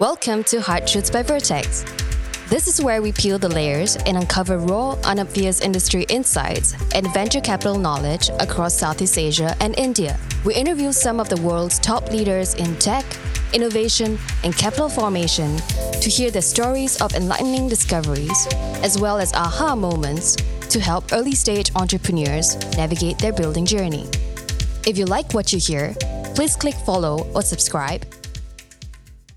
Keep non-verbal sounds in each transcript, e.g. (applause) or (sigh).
Welcome to Hard Truths by Vertex. This is where we peel the layers and uncover raw, unobvious industry insights and venture capital knowledge across Southeast Asia and India. We interview some of the world's top leaders in tech, innovation, and capital formation to hear the stories of enlightening discoveries, as well as aha moments to help early stage entrepreneurs navigate their building journey. If you like what you hear, please click follow or subscribe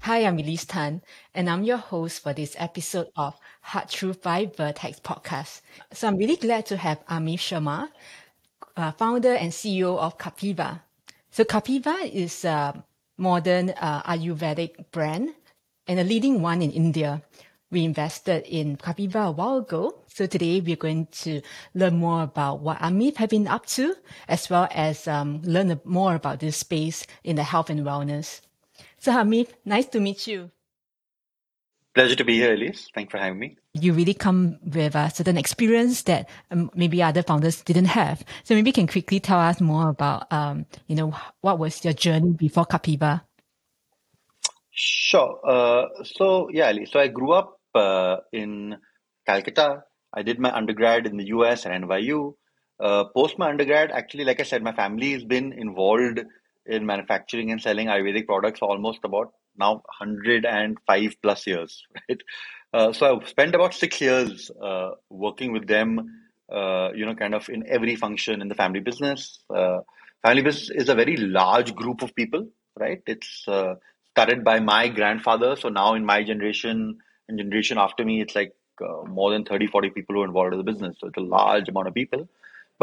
Hi, I'm Elise Tan, and I'm your host for this episode of Hard Truth by Vertex podcast. So I'm really glad to have Ameve Sharma, uh, founder and CEO of Kapiva. So Kapiva is a modern uh, Ayurvedic brand and a leading one in India. We invested in Kapiva a while ago. So today we're going to learn more about what Amit has been up to, as well as um, learn more about this space in the health and wellness. So Ameve, nice to meet you. Pleasure to be here, Elise. Thanks for having me. You really come with a certain experience that um, maybe other founders didn't have. So maybe you can quickly tell us more about, um, you know, what was your journey before Kapiva? Sure. Uh, so yeah, Elise. So I grew up uh, in Calcutta. I did my undergrad in the US at NYU. Uh, post my undergrad, actually, like I said, my family has been involved in manufacturing and selling Ayurvedic products almost about now 105 plus years, (laughs) right? Uh, so I've spent about six years uh, working with them, uh, you know, kind of in every function in the family business. Uh, family business is a very large group of people, right? It's uh, started by my grandfather. So now in my generation and generation after me, it's like uh, more than 30, 40 people who are involved in the business. So it's a large amount of people.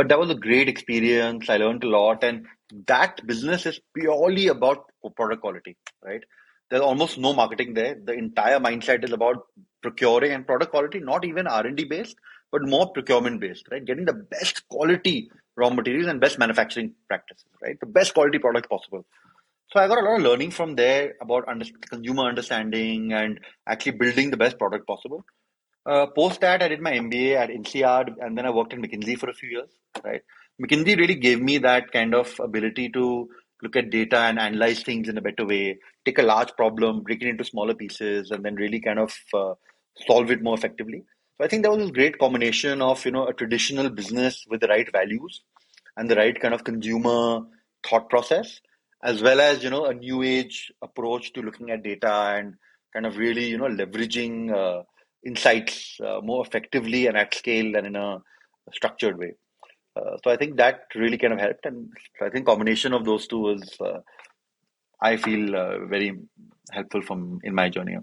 But that was a great experience. I learned a lot. And that business is purely about product quality, right? There's almost no marketing there. The entire mindset is about procuring and product quality, not even R&D based, but more procurement based, right? Getting the best quality raw materials and best manufacturing practices, right? The best quality product possible. So I got a lot of learning from there about under, consumer understanding and actually building the best product possible. Uh, post that, I did my MBA at INSEAD, and then I worked in McKinsey for a few years, right? McKinsey really gave me that kind of ability to look at data and analyze things in a better way, take a large problem, break it into smaller pieces, and then really kind of uh, solve it more effectively. So I think that was a great combination of you know a traditional business with the right values and the right kind of consumer thought process, as well as you know a new age approach to looking at data and kind of really you know leveraging uh, insights uh, more effectively and at scale and in a structured way. Uh, so I think that really kind of helped, and I think combination of those two was, uh, I feel, uh, very helpful from in my journey.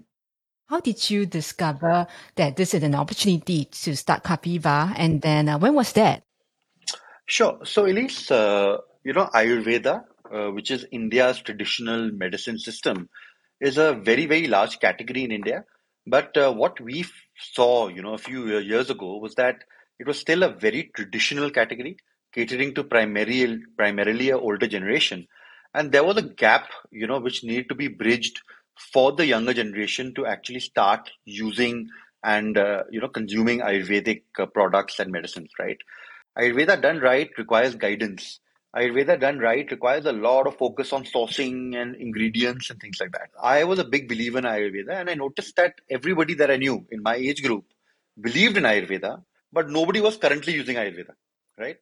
How did you discover that this is an opportunity to start Kapiva, and then uh, when was that? Sure. So, Elise, uh, you know, Ayurveda, which is India's traditional medicine system, is a very very large category in India. But what we saw, you know, a few years ago was that it was still a very traditional category, catering to primarily primarily a older generation, and there was a gap, you know, which needed to be bridged for the younger generation to actually start using and uh, you know consuming Ayurvedic uh, products and medicines. Right, Ayurveda done right requires guidance. Ayurveda done right requires a lot of focus on sourcing and ingredients and things like that. I was a big believer in Ayurveda, and I noticed that everybody that I knew in my age group believed in Ayurveda, but nobody was currently using Ayurveda, right?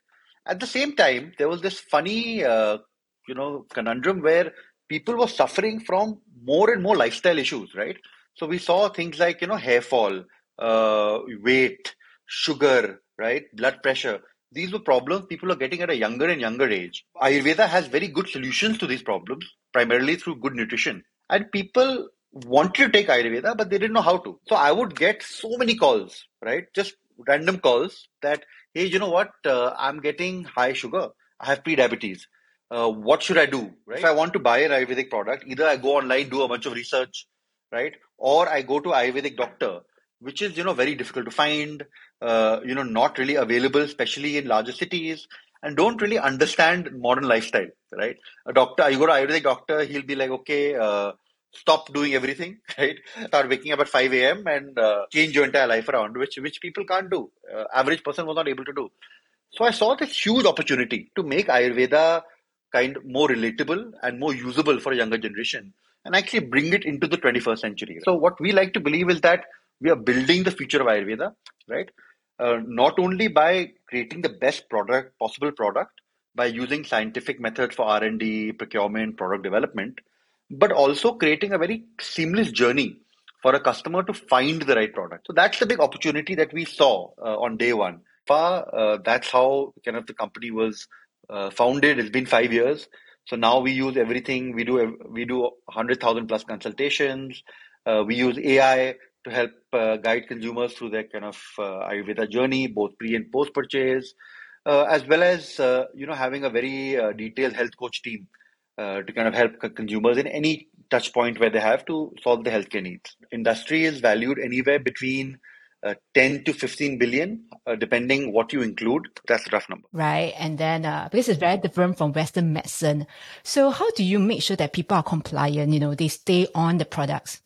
At the same time, there was this funny, uh, you know, conundrum where people were suffering from more and more lifestyle issues, right? So we saw things like, you know, hair fall, uh, weight, sugar, right, blood pressure. These were problems people are getting at a younger and younger age. Ayurveda has very good solutions to these problems, primarily through good nutrition. And people wanted to take Ayurveda, but they didn't know how to. So I would get so many calls, right? Just random calls that, hey, you know what? Uh, I'm getting high sugar. I have pre-diabetes. Uh, what should I do? Right? If I want to buy an Ayurvedic product, either I go online, do a bunch of research, right? Or I go to Ayurvedic doctor, which is, you know, very difficult to find, uh, you know, not really available, especially in larger cities and don't really understand modern lifestyle, right? A doctor, you go to Ayurvedic doctor, he'll be like, okay, uh, stop doing everything, (laughs) right? Start waking up at 5 a.m. and uh, change your entire life around, which which people can't do. Uh, average person was not able to do. So I saw this huge opportunity to make Ayurveda kind more relatable and more usable for a younger generation. and actually bring it into the 21st century. So what we like to believe is that we are building the future of Ayurveda, right? Uh, not only by creating the best product possible product by using scientific methods for R&D, procurement, product development, but also creating a very seamless journey for a customer to find the right product. So that's the big opportunity that we saw uh, on day one. Far, uh, that's how kind of the company was uh, founded. It's been five years. So now we use everything. We do we do hundred thousand plus consultations. Uh, we use AI to help uh, guide consumers through their kind of uh, Ayurveda journey, both pre and post purchase, as well as you know having a very detailed health coach team uh, to kind of help consumers in any touch point where they have to solve the healthcare needs. Industry is valued anywhere between uh, 10 to 15 billion, uh, depending what you include. That's a rough number. Right. And then, uh, it's very different from Western medicine. So how do you make sure that people are compliant? You know, they stay on the products?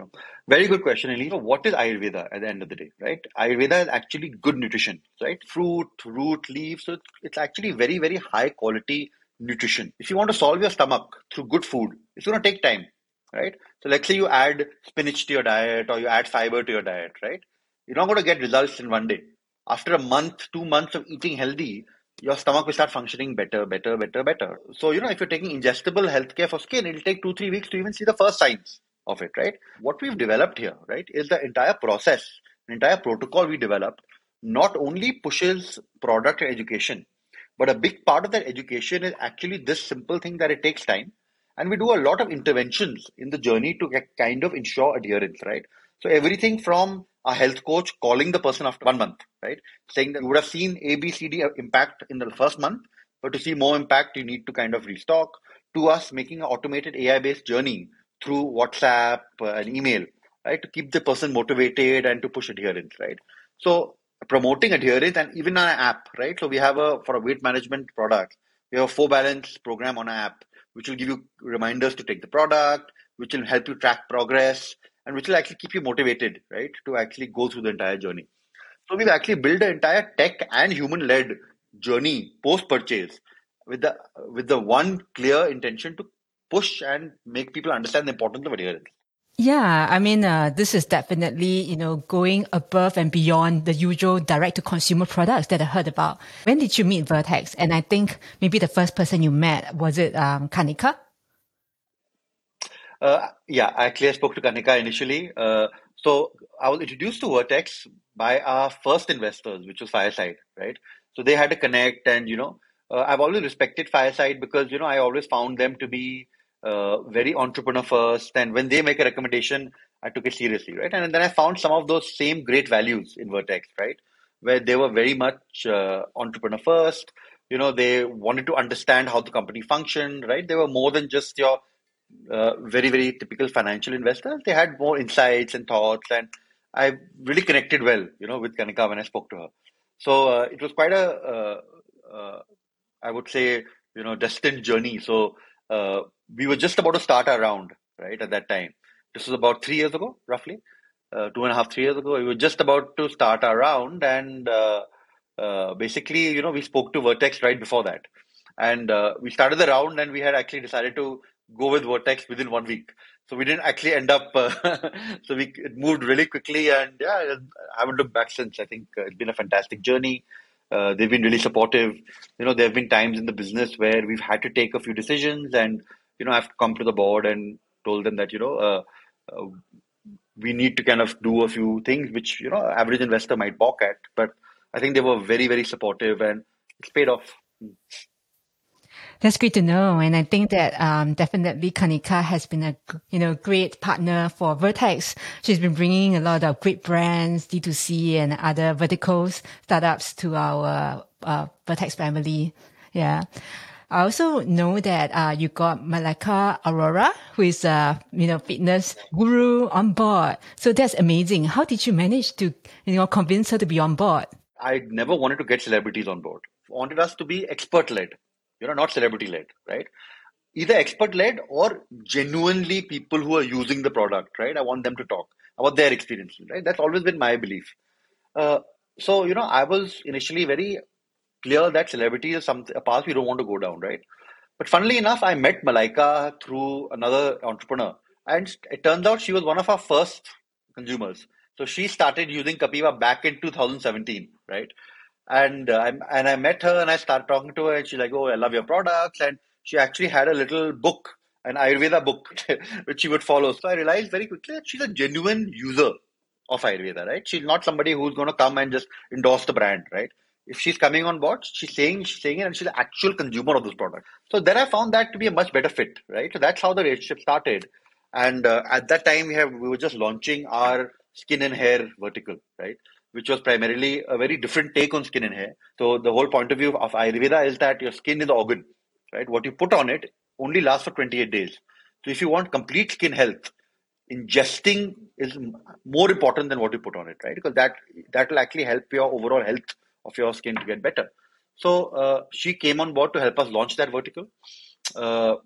Sure. Very good question, Elise. What is Ayurveda at the end of the day, right? Ayurveda is actually good nutrition, right? Fruit, root, leaves. So it's actually very, very high quality nutrition. If you want to solve your stomach through good food, it's going to take time, right? So let's say you add spinach to your diet or you add fiber to your diet, right? You're not going to get results in one day. After a month, two months of eating healthy, your stomach will start functioning better, better, better, better. So, you know, if you're taking ingestible healthcare for skin, it'll take two, three weeks to even see the first signs of it, right? What we've developed here, right, is the entire process, the entire protocol we developed not only pushes product and education, but a big part of that education is actually this simple thing that it takes time. And we do a lot of interventions in the journey to kind of ensure adherence, right? So everything from a health coach calling the person after one month, right? Saying that you would have seen A, B, C, D impact in the first month, but to see more impact, you need to kind of restock. To us, making an automated AI based journey through WhatsApp uh, and email, right? To keep the person motivated and to push adherence, right? So promoting adherence and even on an app, right? So we have a for a weight management product, we have a four balance program on an app, which will give you reminders to take the product, which will help you track progress, and which will actually keep you motivated, right, to actually go through the entire journey. So we've actually built an entire tech and human led journey post purchase with the with the one clear intention to push and make people understand the importance of adherence. Yeah, I mean, uh, this is definitely, you know, going above and beyond the usual direct to consumer products that I heard about. When did you meet Vertex? And I think maybe the first person you met, was it um, Kanika? Uh, yeah, actually, I spoke to Kanika initially. Uh, so I was introduced to Vertex by our first investors, which was Fireside, right? So they had to connect, and you know, uh, I've always respected Fireside because you know I always found them to be uh, very entrepreneur first. And when they make a recommendation, I took it seriously, right? And then I found some of those same great values in Vertex, right? Where they were very much uh, entrepreneur first. You know, they wanted to understand how the company functioned, right? They were more than just your uh, very, very typical financial investors. They had more insights and thoughts. And I really connected well, you know, with Kanika when I spoke to her. So uh, it was quite a, uh, uh, I would say, you know, destined journey. So we were just about to start our round, right, at that time. This was about three years ago, roughly, uh, two and a half, three years ago. We were just about to start our round, and uh, uh, basically, you know, we spoke to Vertex right before that. And uh, we started the round, and we had actually decided to go with Vertex within one week. So we didn't actually end up. Uh, (laughs) so we it moved really quickly, and yeah, I haven't looked back since. I think uh, it's been a fantastic journey. They've been really supportive. You know, there have been times in the business where we've had to take a few decisions, and you know, I've come to the board and told them that you know, uh, uh, we need to kind of do a few things which you know, average investor might balk at. But I think they were very, very supportive, and it's paid off. That's great to know. And I think that um, definitely Kanika has been a you know great partner for Vertex. She's been bringing a lot of great brands, D2C and other verticals, startups to our uh, Vertex family. Yeah. I also know that uh, you got Malaika Arora, who is a you know fitness guru on board. So that's amazing. How did you manage to you know convince her to be on board? I never wanted to get celebrities on board. Wanted us to be expert led you know not celebrity led right either expert led or genuinely people who are using the product right i want them to talk about their experiences right that's always been my belief uh, so you know i was initially very clear that celebrity is something a path we don't want to go down right But funnily enough, I met Malaika through another entrepreneur, and it turns out she was one of our first consumers. So she started using Kapiva back in 2017, right? And uh, I, and I met her and I started talking to her, and she's like, "Oh, I love your products," and she actually had a little book, an Ayurveda book, (laughs) which she would follow. So I realized very quickly that she's a genuine user of Ayurveda, right? She's not somebody who's going to come and just endorse the brand, right? If she's coming on board, she's saying she's saying it, and she's an actual consumer of this product. So then I found that to be a much better fit, right? So that's how the relationship started. And uh, at that time, we have we were just launching our skin and hair vertical, right? Which was primarily a very different take on skin and hair. So the whole point of view of Ayurveda is that your skin is the organ, right? What you put on it only lasts for 28 days. So if you want complete skin health, ingesting is more important than what you put on it, right? Because that that will actually help your overall health of your skin to get better. So uh, she came on board to help us launch that vertical. Uh,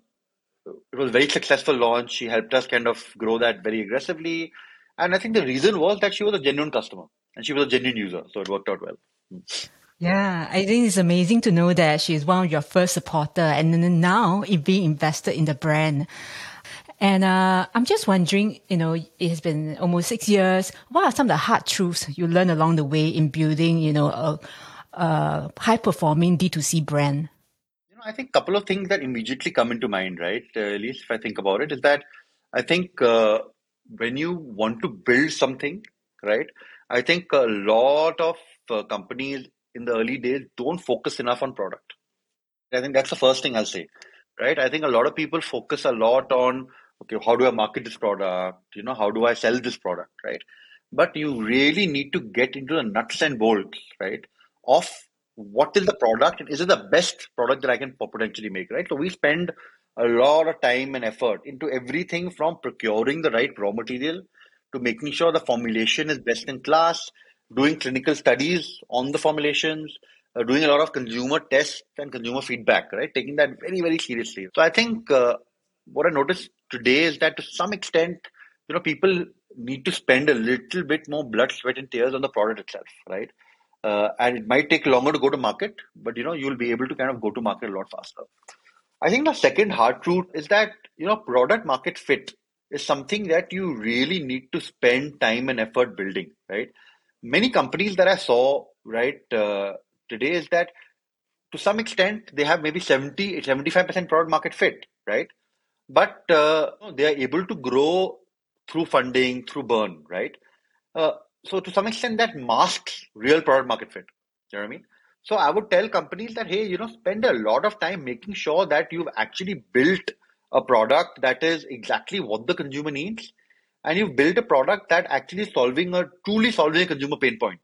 it was a very successful launch. She helped us kind of grow that very aggressively. And I think the reason was that she was a genuine customer and she was a genuine user. So it worked out well. Yeah, I think it's amazing to know that she's one of your first supporter and now being invested in the brand. And uh, I'm just wondering, you know, it has been almost six years. What are some of the hard truths you learned along the way in building, you know, a, a high performing D2C brand? You know, I think a couple of things that immediately come into mind, right? Uh, at least if I think about it, is that I think uh, when you want to build something, right? I think a lot of uh, companies in the early days don't focus enough on product. I think that's the first thing I'll say, right? I think a lot of people focus a lot on, okay, how do I market this product? You know, how do I sell this product, right? But you really need to get into the nuts and bolts, right? Of what is the product and is it the best product that I can potentially make, right? So we spend a lot of time and effort into everything from procuring the right raw material to making sure the formulation is best in class, doing clinical studies on the formulations, uh, doing a lot of consumer tests and consumer feedback, right? Taking that very, very seriously. So I think uh, what I noticed today is that to some extent, you know, people need to spend a little bit more blood, sweat, and tears on the product itself, right? Uh, and it might take longer to go to market, but you know, you'll be able to kind of go to market a lot faster. I think the second hard truth is that you know, product market fit is something that you really need to spend time and effort building, right? Many companies that I saw, right, uh, today is that to some extent they have maybe 70, 75% product market fit, right? But uh, they are able to grow through funding, through burn, right? Uh, so to some extent that masks real product market fit. You know what I mean? So I would tell companies that, hey, you know, spend a lot of time making sure that you've actually built a product that is exactly what the consumer needs. And you've built a product that actually is solving a truly solving a consumer pain point,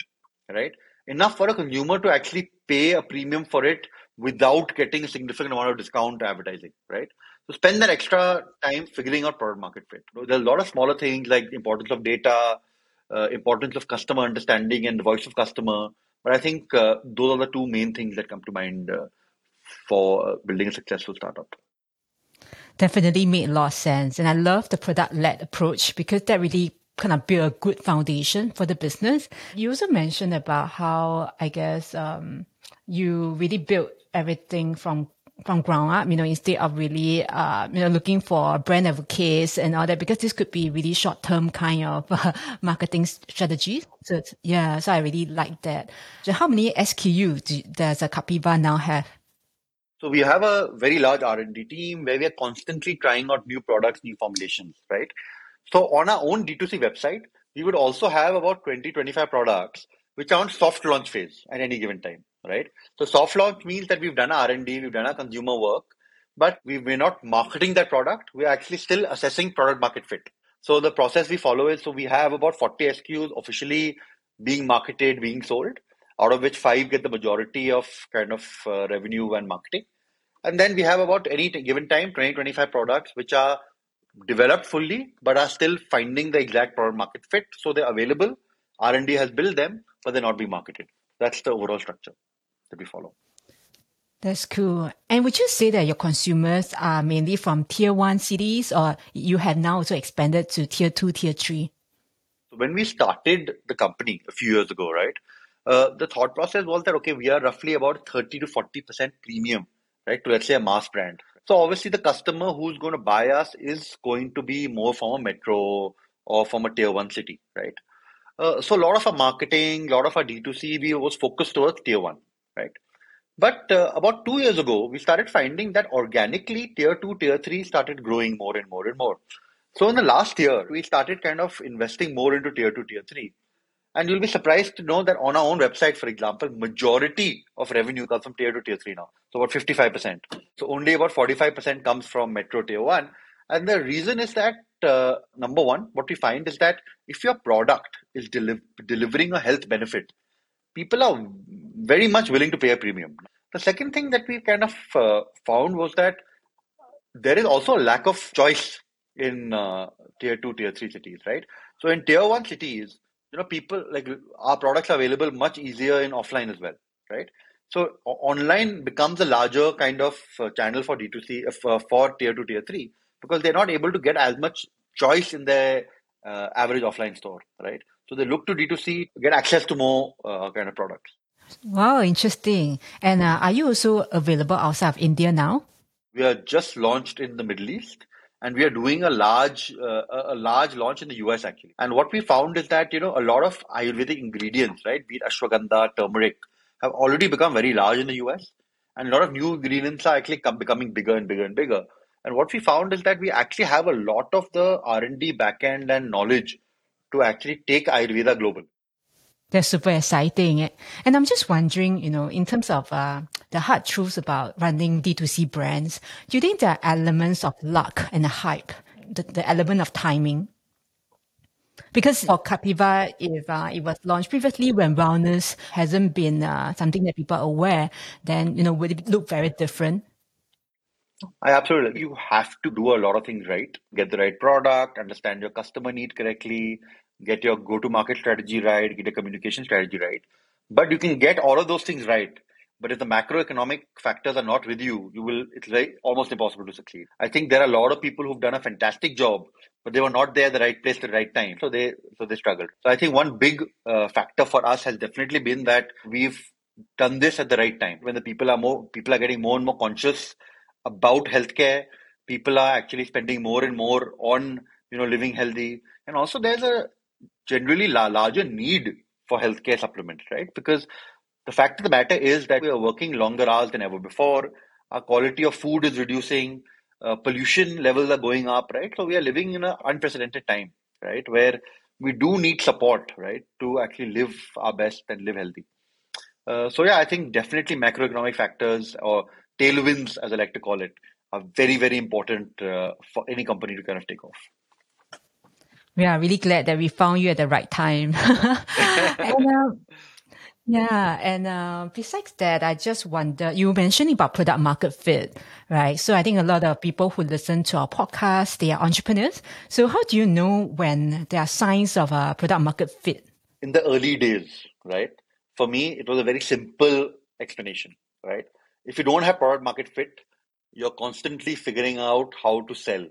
right? Enough for a consumer to actually pay a premium for it without getting a significant amount of discount advertising, right? So spend that extra time figuring out product market fit. There's a lot of smaller things like importance of data, uh, importance of customer understanding and the voice of customer. But I think uh, those are the two main things that come to mind uh, for uh, building a successful startup. Definitely made a lot of sense. And I love the product led approach because that really kind of build a good foundation for the business. You also mentioned about how, I guess, um, you really built everything from from ground up, you know, instead of really, uh, you know, looking for brand advocates and all that, because this could be really short term kind of uh, (laughs) marketing strategy. So yeah, so I really like that. So how many SKU do, does a Kapiva now have? So we have a very large R&D team where we are constantly trying out new products, new formulations, right? So on our own D2C website, we would also have about 20, 25 products which are on soft launch phase at any given time right? So soft launch means that we've done our R&D, we've done our consumer work, but we, we're not marketing that product. We're actually still assessing product market fit. So the process we follow is, so we have about 40 SKUs officially being marketed, being sold, out of which five get the majority of kind of uh, revenue and marketing. And then we have about any given time, 20, 25 products, which are developed fully, but are still finding the exact product market fit. So they're available. R&D has built them, but they're not being marketed. That's the overall structure that we follow. That's cool. And would you say that your consumers are mainly from tier one cities or you have now also expanded to tier two, tier three? So When we started the company a few years ago, right, uh, the thought process was that, okay, we are roughly about 30 to 40% premium, right, to let's say a mass brand. So obviously the customer who's going to buy us is going to be more from a metro or from a tier one city, right? Uh, so a lot of our marketing, a lot of our D2C, we was focused towards tier one, right? But uh, about two years ago, we started finding that organically tier two, tier three started growing more and more and more. So in the last year, we started kind of investing more into tier two, tier three. And you'll be surprised to know that on our own website, for example, majority of revenue comes from tier two, tier three now. So about 55%. So only about 45% comes from metro tier one. And the reason is that, uh, number one, what we find is that if your product is deli- delivering a health benefit, people are very much willing to pay a premium. The second thing that we kind of uh, found was that there is also a lack of choice in uh, tier two, tier three cities, right? So in tier one cities, you know, people like our products are available much easier in offline as well, right? So online becomes a larger kind of uh, channel for D2C uh, for, tier two, tier three because they're not able to get as much choice in their uh, average offline store, right? So they look to D2C to get access to more uh, kind of products. Wow, interesting. And uh, are you also available outside of India now? We are just launched in the Middle East and we are doing a large uh, a large launch in the US actually. And what we found is that you know a lot of Ayurvedic ingredients, right, be it ashwagandha, turmeric, have already become very large in the US, and a lot of new ingredients are actually come, becoming bigger and bigger and bigger. And what we found is that we actually have a lot of the R and D backend and knowledge to actually take Ayurveda global. That's super exciting. And I'm just wondering, you know, in terms of uh, the hard truths about running D2C brands, do you think there are elements of luck and hype, the, the element of timing? Because for Kapiva, if uh, it was launched previously when wellness hasn't been uh, something that people are aware, then, you know, would it look very different? I absolutely. You have to do a lot of things right. Get the right product, understand your customer need correctly, get your go to market strategy right, get your communication strategy right. But you can get all of those things right. But if the macroeconomic factors are not with you, you will it's very almost impossible to succeed. I think there are a lot of people who've done a fantastic job, but they were not there at the right place at the right time. So they so they struggled. So I think one big uh, factor for us has definitely been that we've done this at the right time when the people are more people are getting more and more conscious about healthcare. People are actually spending more and more on you know living healthy, and also there's a generally la- larger need for healthcare supplements, right? Because the fact of the matter is that we are working longer hours than ever before. Our quality of food is reducing. Uh, pollution levels are going up, right? So we are living in an unprecedented time, right? Where we do need support, right, to actually live our best and live healthy. Uh, so yeah, I think definitely macroeconomic factors or tailwinds, as I like to call it, are very, very important uh, for any company to kind of take off. We are really glad that we found you at the right time. (laughs) and, uh, yeah, and uh, besides that, I just wonder. You mentioned about product market fit, right? So I think a lot of people who listen to our podcast, they are entrepreneurs. So how do you know when there are signs of a product market fit? In the early days, right? For me, it was a very simple explanation, right? If you don't have product market fit, you're constantly figuring out how to sell,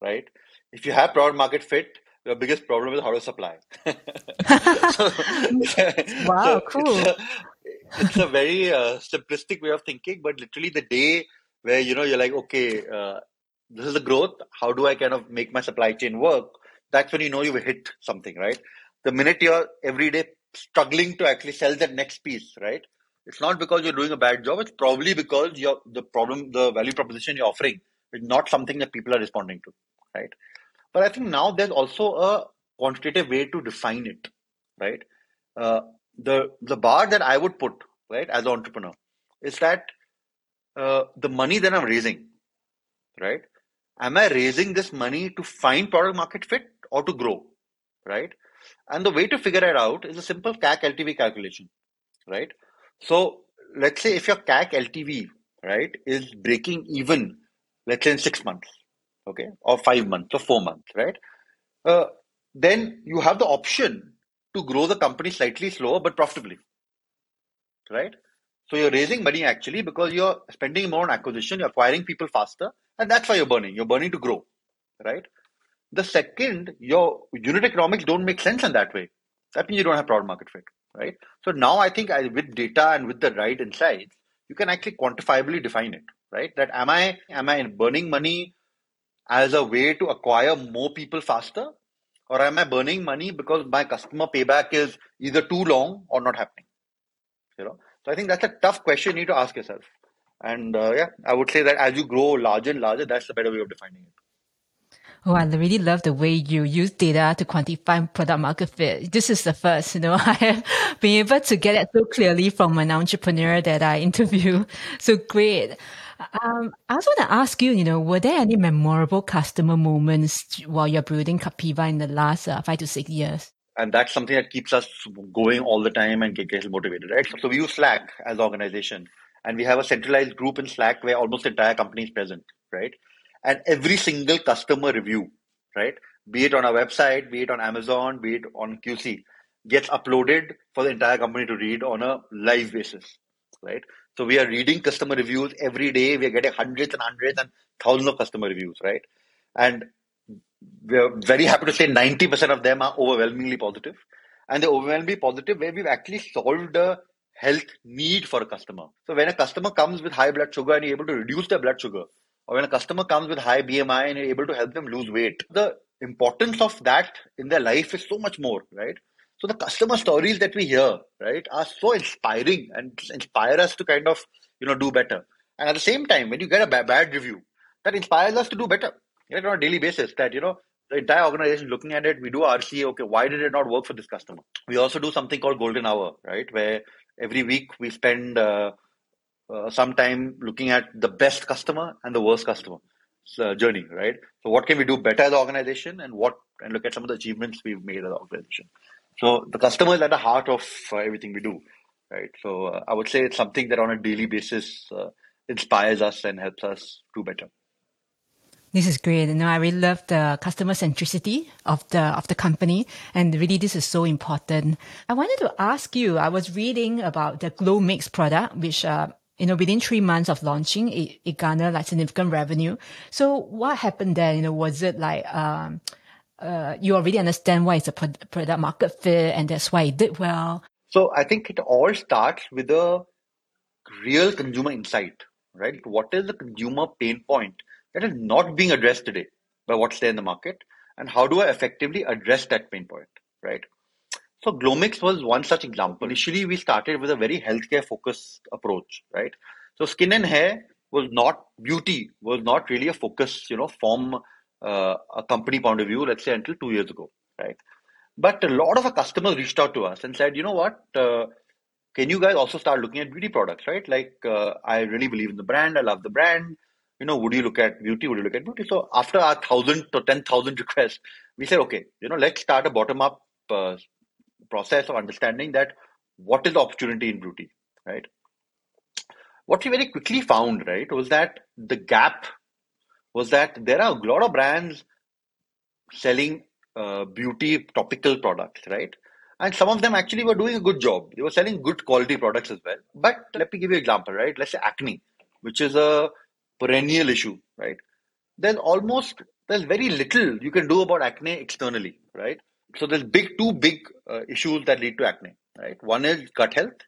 right? If you have product market fit, your biggest problem is how to supply. (laughs) so, (laughs) wow, so cool. It's a, it's a very uh, simplistic way of thinking, but literally the day where you know you're like, okay, uh, this is the growth. How do I kind of make my supply chain work? That's when you know you've hit something, right? The minute you're every day struggling to actually sell that next piece, right? It's not because you're doing a bad job. It's probably because your the problem, the value proposition you're offering is not something that people are responding to, right? But I think now there's also a quantitative way to define it, right? Uh, the the bar that I would put, right, as an entrepreneur, is that uh, the money that I'm raising, right? Am I raising this money to find product market fit or to grow, right? And the way to figure it out is a simple CAC LTV calculation, right? So let's say if your CAC LTV, right, is breaking even, let's say in six months, okay, or five months or four months, right, uh, then you have the option to grow the company slightly slower but profitably, right? So you're raising money actually because you're spending more on acquisition, you're acquiring people faster, and that's why you're burning. You're burning to grow, right? The second, your unit economics don't make sense in that way. That means you don't have product market fit right? So now I think I, with data and with the right insights, you can actually quantifiably define it, right? That am I am I burning money as a way to acquire more people faster, or am I burning money because my customer payback is either too long or not happening? You know, so I think that's a tough question you need to ask yourself. And uh, yeah, I would say that as you grow larger and larger, that's the better way of defining it. Oh, I really love the way you use data to quantify product market fit. This is the first, (laughs) you know, I have been able to get it so clearly from an entrepreneur that I (laughs) interview. So great. Um, I also want to ask you, you know, were there any memorable customer moments while you're building Kapiva in the last uh, five to six years? And that's something that keeps us going all the time and gets motivated, right? So we use Slack as an organization and we have a centralized group in Slack where almost the entire company is present, right? And every single customer review, right? Be it on our website, be it on Amazon, be it on QC, gets uploaded for the entire company to read on a live basis, right? So we are reading customer reviews every day. We are getting hundreds and hundreds and thousands of customer reviews, right? And we're very happy to say 90% of them are overwhelmingly positive. And they're overwhelmingly positive where we've actually solved a health need for a customer. So when a customer comes with high blood sugar and you're able to reduce their blood sugar, or when a customer comes with high BMI and you're able to help them lose weight, the importance of that in their life is so much more, right? So the customer stories that we hear, right, are so inspiring and inspire us to kind of, you know, do better. And at the same time, when you get a bad review, that inspires us to do better right, on a daily basis. That you know, the entire organization looking at it, we do RCA. Okay, why did it not work for this customer? We also do something called Golden Hour, right, where every week we spend uh, uh, some time looking at the best customer and the worst customer uh, journey, right? So what can we do better as an organization, and what and look at some of the achievements we've made as an organization. So the customer is at the heart of uh, everything we do, right? So uh, I would say it's something that on a daily basis uh, inspires us and helps us do better. This is great. You know, I really love the customer centricity of the of the company, and really, this is so important. I wanted to ask you. I was reading about the Glow Mix product, which uh, you know, within three months of launching, it, it garnered like significant revenue. So, what happened there? You know, was it like um, uh, you already understand why it's a product market fit and that's why it did well? So I think it all starts with a real consumer insight, right? What is the consumer pain point that is not being addressed today by what's there in the market? And how do I effectively address that pain point, right? So Glow Mix was one such example. Initially, we started with a very healthcare focused approach, right? So skin and hair was not beauty was not really a focus, you know, from uh, a company point of view, let's say until two years ago, right? But a lot of our customers reached out to us and said, you know what, uh, can you guys also start looking at beauty products, right? Like, uh, I really believe in the brand, I love the brand. You know, would you look at beauty? Would you look at beauty? So after our thousand to ten thousand (laughs) requests, we said, okay, you know, let's start a bottom up uh, process of understanding that what is the opportunity in beauty, right? What we very quickly found, right, was that the gap was that there are a lot of brands selling uh, beauty topical products, right? And some of them actually were doing a good job. They were selling good quality products as well. But let me give you an example, right? Let's say acne, which is a perennial issue, right? There's almost there's very little you can do about acne externally, right? So there's big two big uh, issues that lead to acne, right? One is gut health,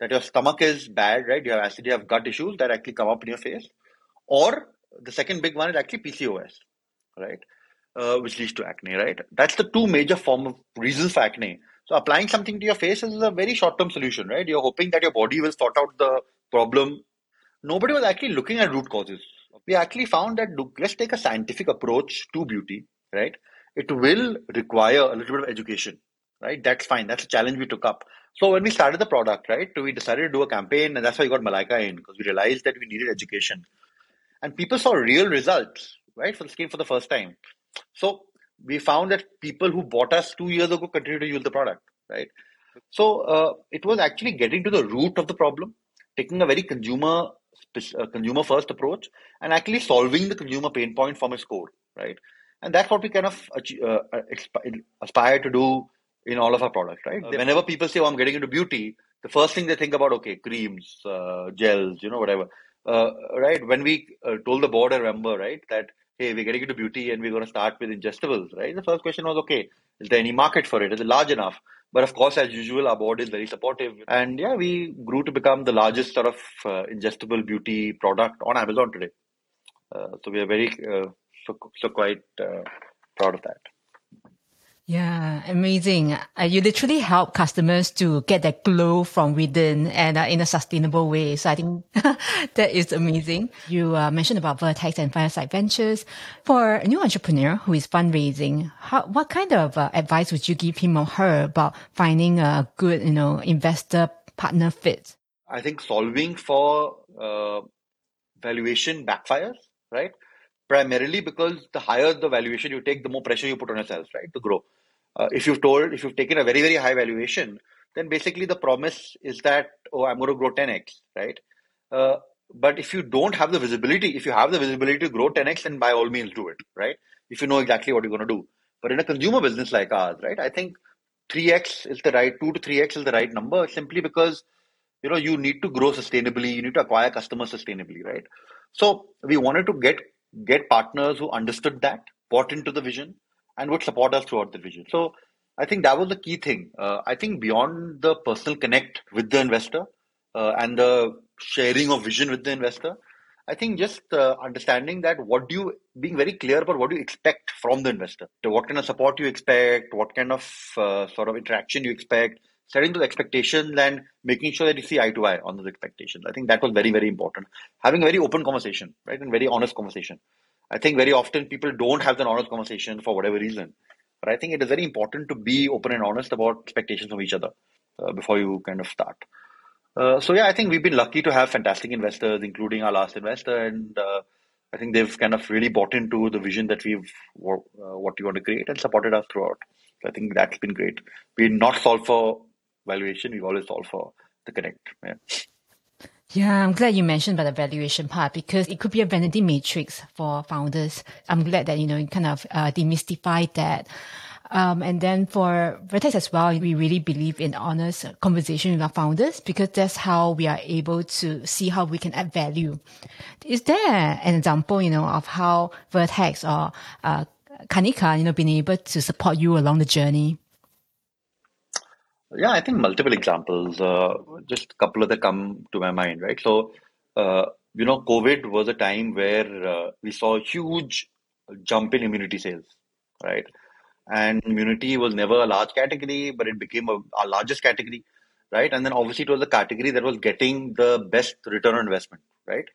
that your stomach is bad, right? You have acid, you have gut issues that actually come up in your face, or the second big one is actually PCOS, right? Uh, which leads to acne, right? That's the two major form of reasons for acne. So applying something to your face is a very short-term solution, right? You're hoping that your body will sort out the problem. Nobody was actually looking at root causes. We actually found that let's take a scientific approach to beauty, right? It will require a little bit of education, right? That's fine. That's a challenge we took up. So when we started the product, right, we decided to do a campaign, and that's why we got Malaika in because we realized that we needed education and people saw real results, right, for the scheme for the first time. So we found that people who bought us two years ago continue to use the product, right? So uh, it was actually getting to the root of the problem, taking a very consumer uh, consumer first approach, and actually solving the consumer pain point from its core, right? And that's what we kind of uh, uh aspire to do in all of our products, right? Okay. Whenever people say, "Oh, I'm getting into beauty," the first thing they think about, okay, creams, uh, gels, you know, whatever uh, right when we uh, told the board i remember right that hey, we're getting into beauty and we're going to start with ingestibles, right? The first question was, okay, is there any market for it? Is it large enough? But of course, as usual, our board is very supportive. And yeah, we grew to become the largest sort of uh, ingestible beauty product on Amazon today. Uh, so we are very, uh, so, so quite uh, proud of that. Yeah, amazing. Uh, you literally help customers to get that glow from within and uh, in a sustainable way. So I think (laughs) that is amazing. You uh, mentioned about Vertex and Fireside Ventures. For a new entrepreneur who is fundraising, how, what kind of uh, advice would you give him or her about finding a good, you know, investor partner fit? I think solving for uh, valuation backfires, right? Primarily because the higher the valuation you take, the more pressure you put on yourself, right, to grow. Uh, if you've told if you've taken a very very high valuation then basically the promise is that oh i'm going to grow 10x right? Uh, but if you don't have the visibility if you have the visibility to grow 10x then by all means do it right? If you know exactly what you're going to do. But in a consumer business like ours right i think 3x is the right 2 to 3x is the right number simply because you know you need to grow sustainably you need to acquire customers sustainably right? So we wanted to get get partners who understood that bought into the vision and would support us throughout the vision. So I think that was the key thing. Uh, I think beyond the personal connect with the investor uh, and the sharing of vision with the investor, I think just uh, understanding that what do you being very clear about what do you expect from the investor, to what kind of support you expect, what kind of uh, sort of interaction you expect, setting those expectations and making sure that you see eye to eye on those expectations. I think that was very very important. Having a very open conversation, right, and very honest conversation. I think very often people don't have the honest conversation for whatever reason. But I think it is very important to be open and honest about expectations from each other uh, before you kind of start. Uh, so yeah, I think we've been lucky to have fantastic investors, including our last investor, and uh, I think they've kind of really bought into the vision that we've uh, what we want to create and supported us throughout. So I think that's been great. We've not solved for valuation; we've always solved for the connect. Yeah. Yeah, I'm glad you mentioned about the valuation part because it could be a vanity matrix for founders. I'm glad that, you know, you kind of uh, demystified that. Um, and then for Vertex as well, we really believe in honest conversation with our founders because that's how we are able to see how we can add value. Is there an example, you know, of how Vertex or uh, Kanika, you know, been able to support you along the journey? Yeah, I think multiple examples. Uh, just a couple of them come to my mind, right? So, uh, you know, COVID was a time where uh, we saw a huge jump in immunity sales, right? And immunity was never a large category, but it became a, our largest category, right? And then obviously it was a category that was getting the best return on investment, right?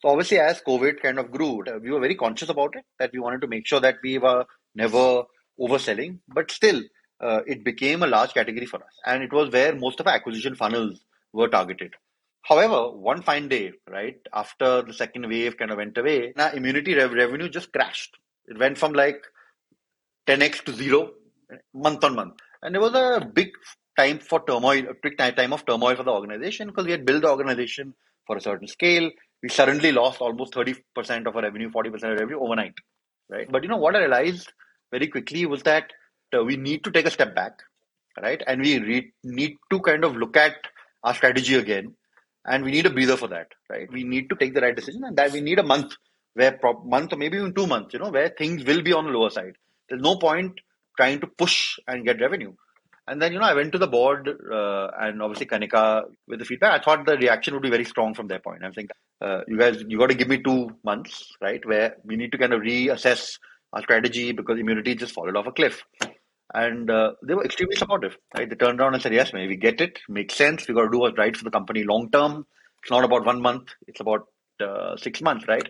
So obviously, as COVID kind of grew, we were very conscious about it. That we wanted to make sure that we were never overselling, but still it became a large category for us. And it was where most of our acquisition funnels were targeted. However, one fine day, right, after the second wave kind of went away, our immunity rev- revenue just crashed. It went from like 10x to zero month on month. And there was a big time for turmoil, a big time of turmoil for the organization because we had built the organization for a certain scale. We suddenly lost almost 30% of our revenue, 40% of revenue overnight, right? But you know what I realized very quickly was that uh, we need to take a step back, right? And we re- need to kind of look at our strategy again, and we need a breather for that, right? We need to take the right decision, and that we need a month, where pro- month or maybe even two months, you know, where things will be on the lower side. There's no point trying to push and get revenue. And then, you know, I went to the board uh, and obviously Kanika with the feedback. I thought the reaction would be very strong from their point. I'm saying, uh, you guys, you got to give me two months, right? Where we need to kind of reassess our strategy because immunity just fallen off a cliff and uh, they were extremely supportive. Right? They turned around and said, "Yes, man, we get it. Makes sense. We got to do what's right for the company long term. It's not about one month. It's about uh, six months, right?"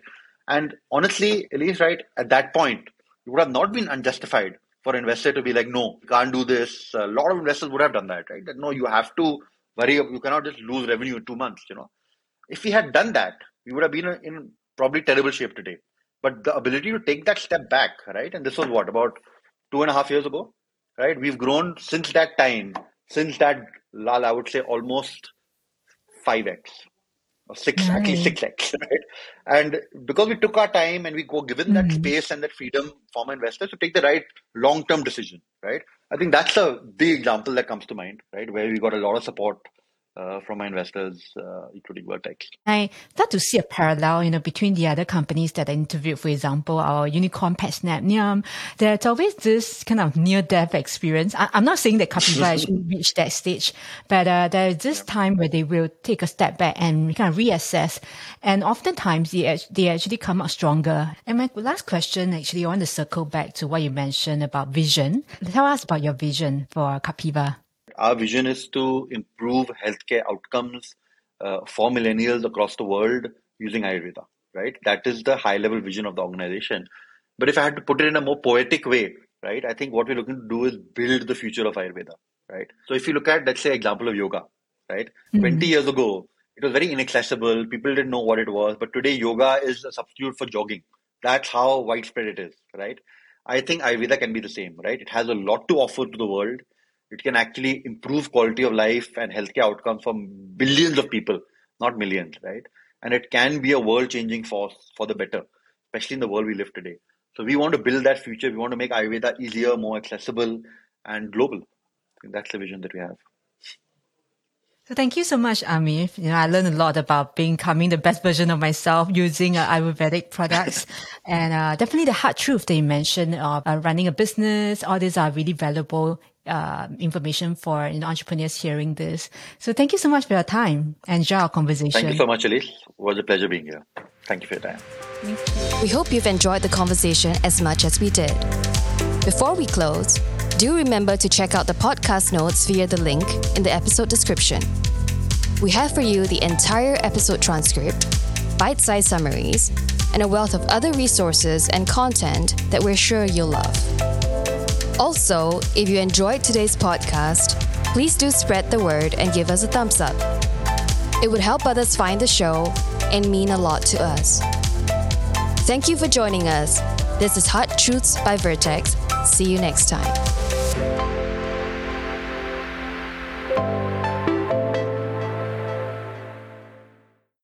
And honestly, at least right at that point, it would have not been unjustified for an investor to be like, "No, you can't do this." A lot of investors would have done that, right? That no, you have to worry. You cannot just lose revenue in two months. You know, if we had done that, we would have been in probably terrible shape today. But the ability to take that step back, right? And this was what about two and a half years ago right? We've grown since that time, since that lal, I would say almost five x or six, nice. actually six x, (laughs) right? And because we took our time and we go given that mm-hmm. space and that freedom from investors to take the right long term decision, right? I think that's a big example that comes to mind, right? Where we got a lot of support uh, from my investors, uh, including Vertex. I start to see a parallel, you know, between the other companies that I interviewed, for example, our unicorn PatSnap Nium. There's always this kind of near-death experience. I, am not saying that Kapiva (laughs) actually reached that stage, but uh, there's this time where they will take a step back and kind of reassess. And oftentimes they, they actually come out stronger. And my last question, actually, I want to circle back to what you mentioned about vision. Tell us about your vision for Kapiva. Our vision is to improve healthcare outcomes uh, for millennials across the world using Ayurveda, right? That is the high level vision of the organization. But if I had to put it in a more poetic way, right, I think what we're looking to do is build the future of Ayurveda, right? So if you look at, let's say, example of yoga, right? Mm-hmm. 20 years ago, it was very inaccessible. People didn't know what it was. But today, yoga is a substitute for jogging. That's how widespread it is, right? I think Ayurveda can be the same, right? It has a lot to offer to the world it can actually improve quality of life and healthcare outcomes for billions of people, not millions, right? And it can be a world changing force for the better, especially in the world we live today. So we want to build that future. We want to make Ayurveda easier, more accessible, and global. that's the vision that we have. So thank you so much, Ameve. You know, I learned a lot about becoming the best version of myself using uh, Ayurvedic products, (laughs) and uh, definitely the hard truth that you mentioned of uh, running a business. All these are really valuable uh, information for you know, entrepreneurs hearing this. So thank you so much for your time. Enjoy our conversation. Thank you so much, Elise. It was a pleasure being here. Thank you for your time. We hope you've enjoyed the conversation as much as we did. Before we close, do remember to check out the podcast notes via the link in the episode description. We have for you the entire episode transcript, bite sized summaries, and a wealth of other resources and content that we're sure you'll love. Also, if you enjoyed today's podcast, please do spread the word and give us a thumbs up. It would help others find the show and mean a lot to us. Thank you for joining us. This is Hard Truths by Vertex. See you next time.